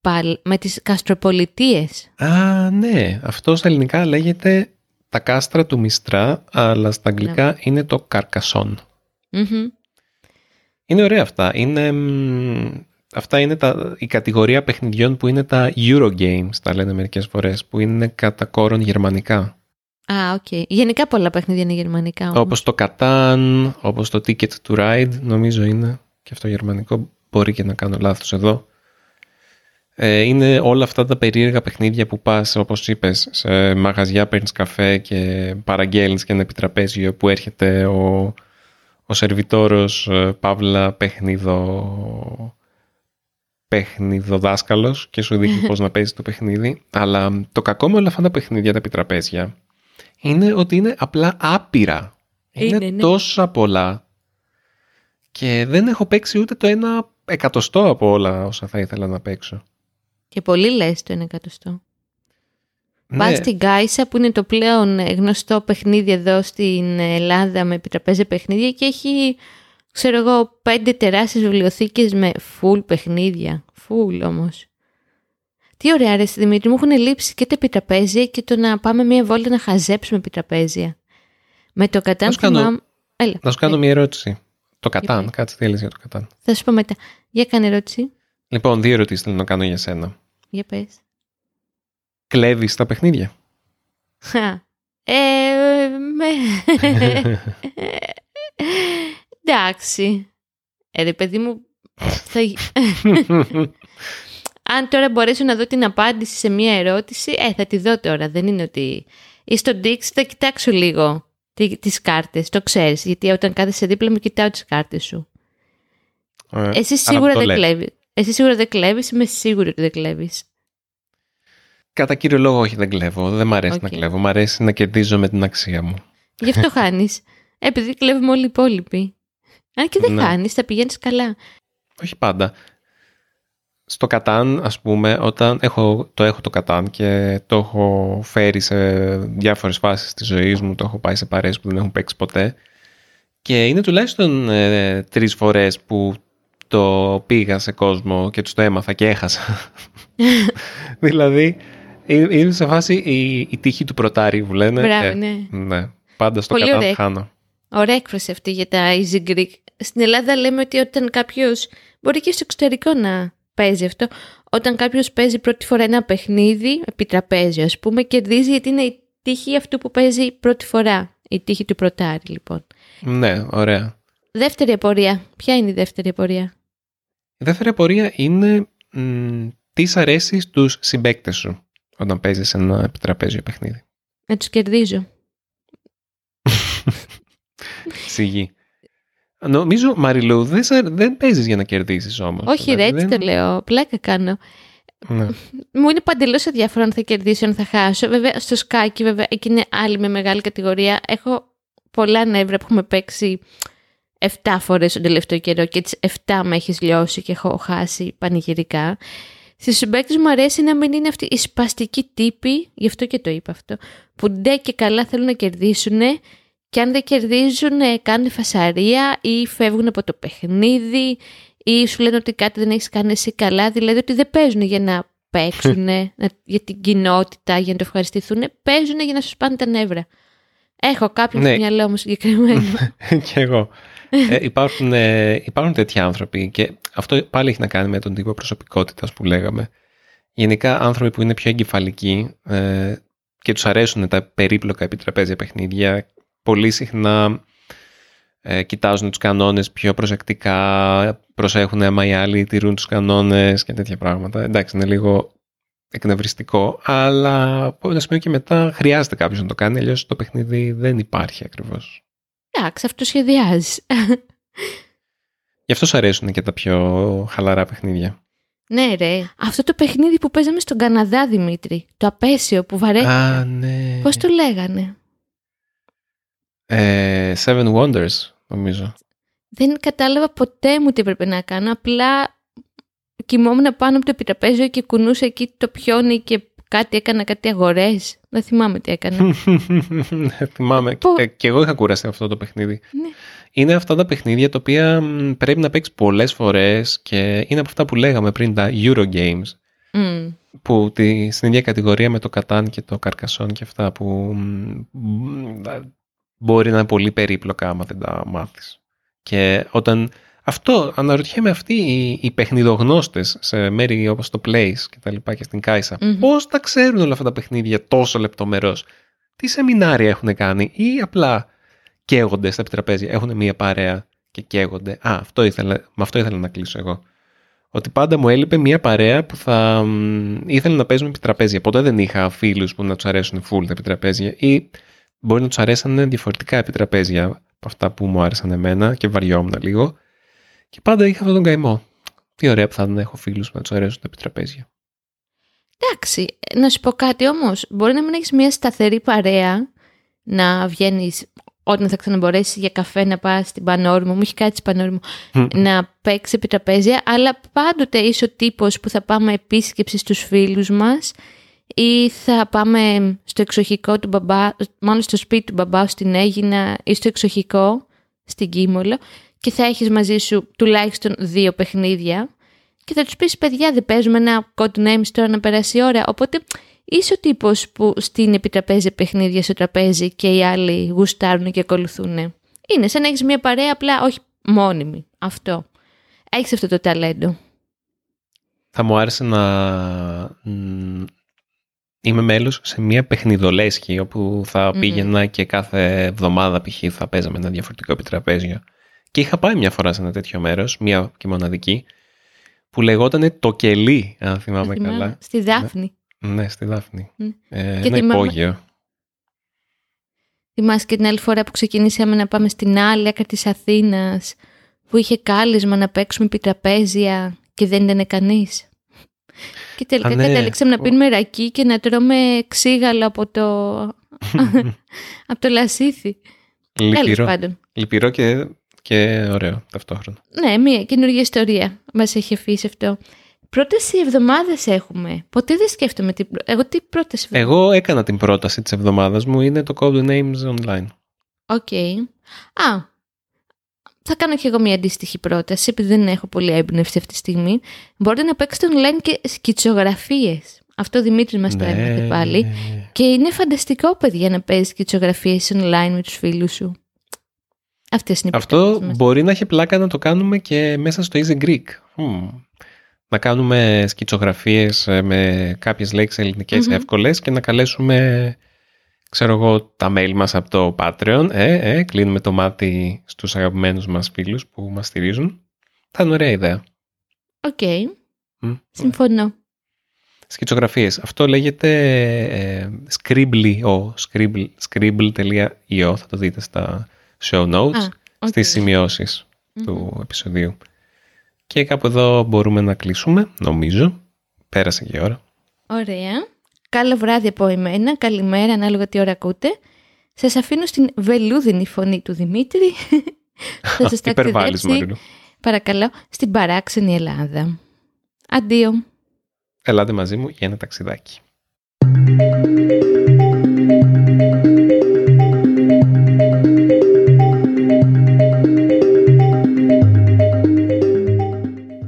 παλ- με τις καστροπολιτείες; Α, ναι. Αυτό στα ελληνικά λέγεται τα κάστρα του Μιστρά, αλλά στα αγγλικά είναι το καρκασόν. Μμμ. Είναι ωραία αυτά. Είναι, μ, αυτά είναι τα, η κατηγορία παιχνιδιών που είναι τα Eurogames, τα λένε μερικές φορές, που είναι κατά κόρον γερμανικά. Α, οκ. Γενικά πολλά παιχνίδια είναι γερμανικά. όμως. Όπως το Catan, όπως το Ticket to Ride, νομίζω είναι και αυτό γερμανικό. Μπορεί και να κάνω λάθος εδώ. Ε, είναι όλα αυτά τα περίεργα παιχνίδια που πας, όπως είπες, σε μαγαζιά παίρνεις καφέ και παραγγέλνεις και ένα επιτραπέζιο που έρχεται ο, ο σερβιτόρος ε, παύλα παιχνίδο παιχνιδοδάσκαλος και σου δείχνει πώς να παίζεις το παιχνίδι. Αλλά το κακό με όλα αυτά τα παιχνίδια, τα επιτραπέζια, είναι ότι είναι απλά άπειρα. Είναι, Είναι, ναι. τόσα πολλά. Και δεν έχω παίξει ούτε το ένα εκατοστό από όλα όσα θα ήθελα να παίξω. Και πολύ λες το είναι εκατοστό. Ναι, Πας στην Γκάισα που είναι το πλέον γνωστό παιχνίδι εδώ στην Ελλάδα με επιτραπέζια παιχνίδια και έχει, ξέρω εγώ, πέντε τεράστιες βιβλιοθήκες με full παιχνίδια. Full όμως. Τι ωραία ρε Δημήτρη, μου έχουν λείψει και τα επιτραπέζια και το να πάμε μια βόλτα να χαζέψουμε επιτραπέζια. Με το κατάν Να σου κάνω- θυμάμαι- Έλα, να σου κάνω μια ερώτηση. Το Κατάν, πες. κάτσε τι έλεγες για το Κατάν. θα σου πω μετά. Για κάνε ερώτηση. Λοιπόν, δύο ερωτήσεις θέλω να κάνω για σένα. Για πες. Κλέβεις τα παιχνίδια; Χα. Ε, με... Εντάξει. Ε, ρε παιδί μου, θα... αν τώρα μπορέσω να δω την απάντηση σε μία ερώτηση, ε, θα τη δω τώρα. Δεν είναι ότι... Ή στο Dixit θα κοιτάξω λίγο τι- τις κάρτες, το ξέρεις. Γιατί όταν κάθεσαι δίπλα μου κοιτάω τις κάρτες σου. Ε, Εσύ άρα σίγουρα το δεν λες. κλέβεις. Εσύ σίγουρα δεν κλέβεις, είμαι σίγουρη ότι δεν κλέβεις. Κατά κύριο λόγο όχι δεν κλέβω. Δεν μ' αρέσει Οκ. να κλέβω. Μ' αρέσει να κερδίζω με την αξία μου. Γι' αυτό χάνεις. Επειδή κλέβουμε όλοι οι υπόλοιποι. Αν και δεν Ναι. χάνεις, θα πηγαίνεις καλά. Όχι πάντα. Στο Κατάν, ας πούμε, όταν έχω, το έχω το Κατάν και το έχω φέρει σε διάφορες φάσεις της ζωής μου, το έχω πάει σε παρέες που δεν έχουν παίξει ποτέ και είναι τουλάχιστον ε, τρεις φορές που το πήγα σε κόσμο και τους το έμαθα και έχασα. δηλαδή, ε- είναι σε φάση η, η τύχη του πρωτάρι που λένε. Μπράβο, Ε, ναι. ναι. Πάντα στο Πολύ Κατάν ωραία. χάνω. Ωραία έκφραση αυτή για τα easy Greek. Στην Ελλάδα λέμε ότι όταν κάποιος. Μπορεί και στο εξωτερικό να παίζει αυτό. Όταν κάποιος παίζει πρώτη φορά ένα παιχνίδι, επί τραπέζιο, ας πούμε, κερδίζει γιατί είναι η τύχη αυτού που παίζει πρώτη φορά. Η τύχη του πρωτάρι, λοιπόν. Ναι, ωραία. Δεύτερη απορία. Ποια είναι η δεύτερη απορία; Η δεύτερη απορία είναι μ, τι σ' αρέσει στους συμπαίκτες σου όταν παίζεις ένα επιτραπέζιο παιχνίδι. Να τους κερδίζω. Σιγή. Νομίζω, Μαριλού, δεν, σ' αρ- δεν παίζεις για να κερδίσεις όμως. Όχι, ρε, Δηλαδή, έτσι δεν- το λέω. Πλάκα κάνω. Ναι. Μου είναι παντελώς αδιάφορο αν θα κερδίσω, αν θα χάσω. Βέβαια, στο σκάκι, βέβαια, εκεί είναι άλλη με μεγάλη κατηγορία. Έχω πολλά νεύρα που έχουμε παίξει 7 φορές τον τελευταίο καιρό και τι 7 με έχεις λιώσει και έχω χάσει πανηγυρικά. Στις συμπαίκτες μου αρέσει να μην είναι αυτοί οι σπαστικοί τύποι, γι' αυτό και το είπα αυτό, που ντε και καλά θέλουν να κερδίσουν και αν δεν κερδίζουν κάνουν φασαρία ή φεύγουν από το παιχνίδι ή σου λένε ότι κάτι δεν έχεις κάνει εσύ καλά, δηλαδή ότι δεν παίζουν για να παίξουν, για την κοινότητα, για να το ευχαριστηθούν, παίζουν για να σου σπάνε τα νεύρα. Έχω κάποιον ναι. στο μυαλό μου συγκεκριμένο. και εγώ. ε, υπάρχουν, ε, υπάρχουν τέτοιοι άνθρωποι και αυτό πάλι έχει να κάνει με τον τύπο προσωπικότητας που λέγαμε. Γενικά άνθρωποι που είναι πιο εγκεφαλικοί ε, και τους αρέσουν τα περίπλοκα επιτραπέζια παιχνίδια πολύ συχνά ε, κοιτάζουν τους κανόνες πιο προσεκτικά, προσέχουν άμα οι άλλοι τηρούν τους κανόνες και τέτοια πράγματα. Εντάξει, είναι λίγο εκνευριστικό, αλλά από ένα σημείο και μετά χρειάζεται κάποιος να το κάνει, αλλιώς το παιχνίδι δεν υπάρχει ακριβώς. Εντάξει, αυτό σχεδιάζει. Γι' αυτό σου αρέσουν και τα πιο χαλαρά παιχνίδια. Ναι, ρε. Αυτό το παιχνίδι που παίζαμε στον Καναδά, Δημήτρη. Το απέσιο που βαρέθηκε. Α, ναι. Πώς το λέγανε; Ε, Seven Wonders, νομίζω. Δεν κατάλαβα ποτέ μου τι έπρεπε να κάνω. Απλά κοιμόμουν πάνω από το επιτραπέζιο και κουνούσα εκεί το πιόνι και κάτι έκανα, κάτι αγορές. Δεν θυμάμαι τι έκανα. Ναι, θυμάμαι. Ε, και εγώ είχα κουραστεί αυτό το παιχνίδι. Ναι. Είναι αυτά τα παιχνίδια τα οποία πρέπει να παίξεις πολλές φορές και είναι από αυτά που λέγαμε πριν τα Eurogames. Mm. Που τη, στην ίδια κατηγορία με το Κατάν και το Καρκασόν και αυτά που μπορεί να είναι πολύ περίπλοκα άμα δεν τα μάθεις. Και όταν αυτό, αναρωτιέμαι αυτοί οι, οι παιχνιδογνώστες σε μέρη όπως το Place και τα λοιπά και στην Κάισα, mm πώς τα ξέρουν όλα αυτά τα παιχνίδια τόσο λεπτομερώς; Τι σεμινάρια έχουν κάνει ή απλά καίγονται στα επιτραπέζια, έχουν μία παρέα και καίγονται; Α, αυτό ήθελα, με αυτό ήθελα να κλείσω εγώ. Ότι πάντα μου έλειπε μία παρέα που θα ήθελε να παίζουμε επιτραπέζια. Ποτέ δεν είχα φίλους που να τους αρέσουν full τα επιτραπέζια ή μπορεί να τους αρέσαν διαφορετικά επιτραπέζια από αυτά που μου άρεσαν εμένα και βαριόμουν λίγο. Και πάντα είχα αυτόν τον καημό. Τι ωραία που θα να έχω φίλους που να τους αρέσουν τα επιτραπέζια. Εντάξει, να σου πω κάτι όμως. Μπορεί να μην έχεις μια σταθερή παρέα να βγαίνεις όταν θα ξαναμπορέσεις για καφέ να πας στην Πανόρμο, μου έχει κάτι Πανόρμο, να παίξεις επιτραπέζια, αλλά πάντοτε είσαι ο τύπος που θα πάμε επίσκεψη στου φίλους μας ή θα πάμε στο εξοχικό του μπαμπά, μόνο στο σπίτι του μπαμπά στην Έγινα ή στο εξοχικό στην Κίμολο και θα έχεις μαζί σου τουλάχιστον δύο παιχνίδια και θα τους πεις παιδιά δεν παίζουμε ένα codenames τώρα να περάσει η ώρα οπότε είσαι ο τύπος που στην επιτραπέζη παιχνίδια στο τραπέζι και οι άλλοι γουστάρουν και ακολουθούν. Είναι σαν να έχεις μια παρέα απλά όχι μόνιμη. Αυτό. Έχεις αυτό το ταλέντο. Θα μου άρεσε να είμαι μέλος σε μια παιχνιδολέσχη όπου θα πήγαινα και κάθε εβδομάδα π.χ. θα παίζαμε ένα διαφορετικό επιτραπέζιο. Και είχα πάει μια φορά σε ένα τέτοιο μέρος, μια και μοναδική, που λεγόταν το κελί, αν θυμάμαι καλά. Στη Δάφνη. Ναι, ναι στη Δάφνη. Ε, και ένα υπόγειο. Θυμάσαι και την άλλη φορά που ξεκινήσαμε να πάμε στην άλλη άκρη της Αθήνας, που είχε κάλεσμα να παίξουμε επιτραπέζια και δεν ήταν κανείς; Και τελικά ναι. καταλήξαμε να πίνουμε ρακί και να τρώμε ξύγαλο από το, από το λασίθι. Λυπηρό. Λυπηρό και, και ωραίο ταυτόχρονα. Ναι, μια καινούργια ιστορία μας έχει αφήσει αυτό. Πρόταση εβδομάδα έχουμε. Ποτέ δεν σκέφτομαι τι. Εγώ τι πρόταση. Εγώ έκανα την πρόταση της εβδομάδας μου. Είναι το Code Names Online. OK. Okay. Α, θα κάνω και εγώ μια αντίστοιχη πρόταση, επειδή δεν έχω πολύ έμπνευση αυτή τη στιγμή. Μπορείτε να παίξετε online και σκιτσογραφίες. Αυτό ο Δημήτρη μας το έμαθε ναι. πάλι. Και είναι φανταστικό, παιδιά, να παίζεις σκιτσογραφίες online με τους φίλους σου. Αυτές είναι οι Αυτό μπορεί να έχει πλάκα να το κάνουμε και μέσα στο Easy Greek. Να κάνουμε σκιτσογραφίες ε, με κάποιες λέξεις ελληνικές mm-hmm. εύκολες και να καλέσουμε ξέρω εγώ, τα mail μας από το Patreon. Ε, ε, κλείνουμε το μάτι στους αγαπημένους μας φίλους που μας στηρίζουν. Θα είναι ωραία ιδέα. OK. Okay. Συμφωνώ. Σκιτσογραφίες. Αυτό λέγεται ε, scribbly, scribble, scribble.io. Θα το δείτε στα show notes, ah, okay. στις σημειώσεις του επεισοδίου. Και κάπου εδώ μπορούμε να κλείσουμε, νομίζω. Πέρασε και η ώρα. Ωραία. Καλό βράδυ από εμένα, καλημέρα ανάλογα τι ώρα ακούτε. Σας αφήνω στην βελούδινη φωνή του Δημήτρη. Θα σας ταξιδέψει, παρακαλώ, στην παράξενη Ελλάδα. Αντίο. ελάτε μαζί μου για ένα ταξιδάκι.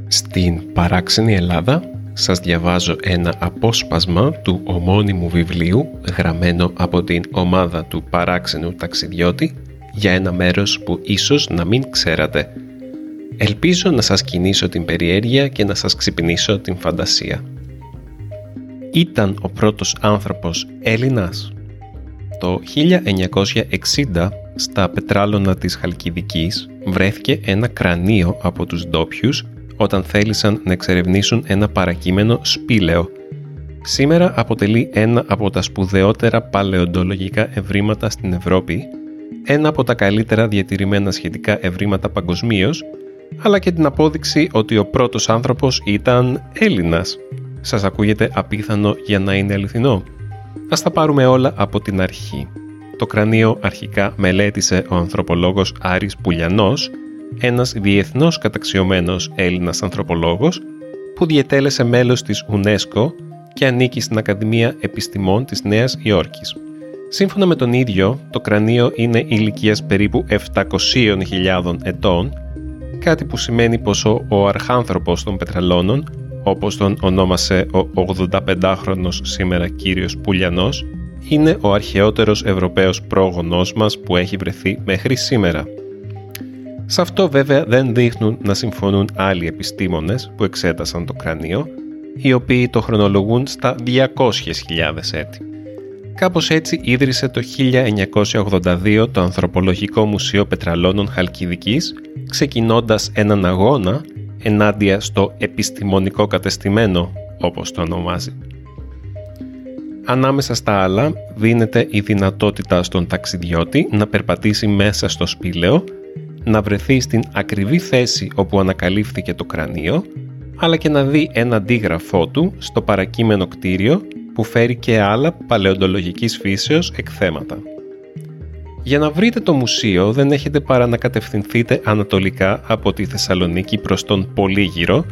Στην παράξενη Ελλάδα σας διαβάζω ένα απόσπασμα του ομώνυμου βιβλίου γραμμένο από την ομάδα του παράξενου ταξιδιώτη για ένα μέρος που ίσως να μην ξέρατε. Ελπίζω να σας κινήσω την περιέργεια και να σας ξυπνήσω την φαντασία. Ήταν ο πρώτος άνθρωπος Έλληνας. Το 1960 στα πετράλωνα της Χαλκιδικής βρέθηκε ένα κρανίο από τους ντόπιους όταν θέλησαν να εξερευνήσουν ένα παρακείμενο σπήλαιο. Σήμερα αποτελεί ένα από τα σπουδαιότερα παλαιοντολογικά ευρήματα στην Ευρώπη, ένα από τα καλύτερα διατηρημένα σχετικά ευρήματα παγκοσμίως, αλλά και την απόδειξη ότι ο πρώτος άνθρωπος ήταν Έλληνας. Σας ακούγεται απίθανο για να είναι αληθινό. Ας τα πάρουμε όλα από την αρχή. Το κρανίο αρχικά μελέτησε ο ανθρωπολόγος Άρης Πουλιανός ένας διεθνώς καταξιωμένος Έλληνας ανθρωπολόγος που διετέλεσε μέλος της UNESCO και ανήκει στην Ακαδημία Επιστημών της Νέας Υόρκης. Σύμφωνα με τον ίδιο, το κρανίο είναι ηλικίας περίπου 700.000 ετών, κάτι που σημαίνει πως ο, ο αρχάνθρωπος των πετραλώνων, όπως τον ονόμασε ο 85χρονος σήμερα κύριος Πουλιανός, είναι ο αρχαιότερος Ευρωπαίος πρόγονός μας που έχει βρεθεί μέχρι σήμερα. Σε αυτό βέβαια δεν δείχνουν να συμφωνούν άλλοι επιστήμονες που εξέτασαν το κρανίο, οι οποίοι το χρονολογούν στα 200.000 έτη. Κάπως έτσι ίδρυσε το 1982 το Ανθρωπολογικό Μουσείο Πετραλώνων Χαλκιδικής, ξεκινώντας έναν αγώνα ενάντια στο επιστημονικό κατεστημένο, όπως το ονομάζει. Ανάμεσα στα άλλα, δίνεται η δυνατότητα στον ταξιδιώτη να περπατήσει μέσα στο σπήλαιο να βρεθεί στην ακριβή θέση όπου ανακαλύφθηκε το κρανίο, αλλά και να δει ένα αντίγραφό του στο παρακείμενο κτίριο που φέρει και άλλα παλαιοντολογικής φύσεως εκθέματα. Για να βρείτε το μουσείο δεν έχετε παρά να κατευθυνθείτε ανατολικά από τη Θεσσαλονίκη προς τον Πολύγυρο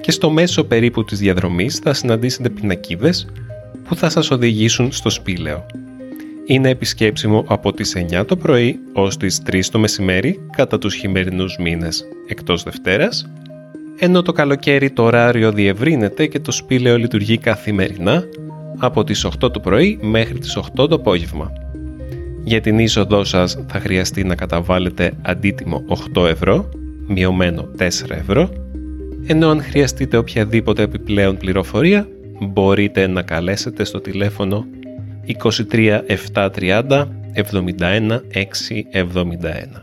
και στο μέσο περίπου της διαδρομής θα συναντήσετε πινακίδες που θα σας οδηγήσουν στο σπήλαιο είναι επισκέψιμο από τις 9 το πρωί ως τις 3 το μεσημέρι κατά τους χειμερινούς μήνες εκτός Δευτέρας, ενώ το καλοκαίρι το ωράριο διευρύνεται και το σπήλαιο λειτουργεί καθημερινά από τις 8 το πρωί μέχρι τις 8 το απόγευμα. Για την είσοδό σας θα χρειαστεί να καταβάλλετε αντίτιμο 8 ευρώ, μειωμένο 4 ευρώ, ενώ αν χρειαστείτε οποιαδήποτε επιπλέον πληροφορία μπορείτε να καλέσετε στο τηλέφωνο 23 730 71 671.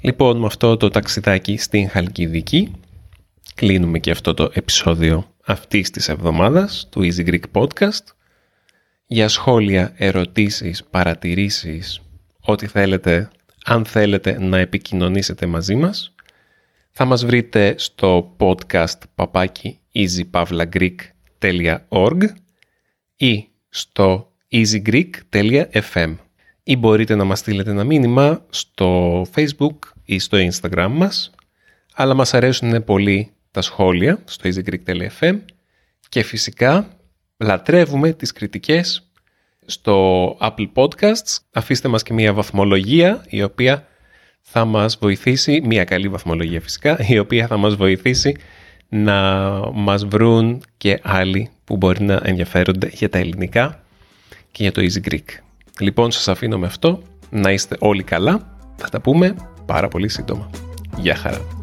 Λοιπόν, με αυτό το ταξιδάκι στην Χαλκιδική κλείνουμε και αυτό το επεισόδιο αυτής της εβδομάδας του Easy Greek Podcast. Για σχόλια, ερωτήσεις, παρατηρήσεις, ό,τι θέλετε, αν θέλετε να επικοινωνήσετε μαζί μας, θα μας βρείτε στο podcast papaki easypavlagreek.org ή στο easygreek.fm ή μπορείτε να μας στείλετε ένα μήνυμα στο facebook ή στο instagram μας αλλά μας αρέσουν πολύ τα σχόλια στο easygreek.fm και φυσικά λατρεύουμε τις κριτικές στο Apple Podcasts. Αφήστε μας και μια βαθμολογία η οποία θα μας βοηθήσει, μια καλή βαθμολογία φυσικά, η οποία θα μας βοηθήσει να μας βρουν και άλλοι που μπορεί να ενδιαφέρονται για τα ελληνικά και για το Easy Greek. Λοιπόν, σας αφήνω με αυτό. Να είστε όλοι καλά. Θα τα πούμε πάρα πολύ σύντομα. Γεια χαρά.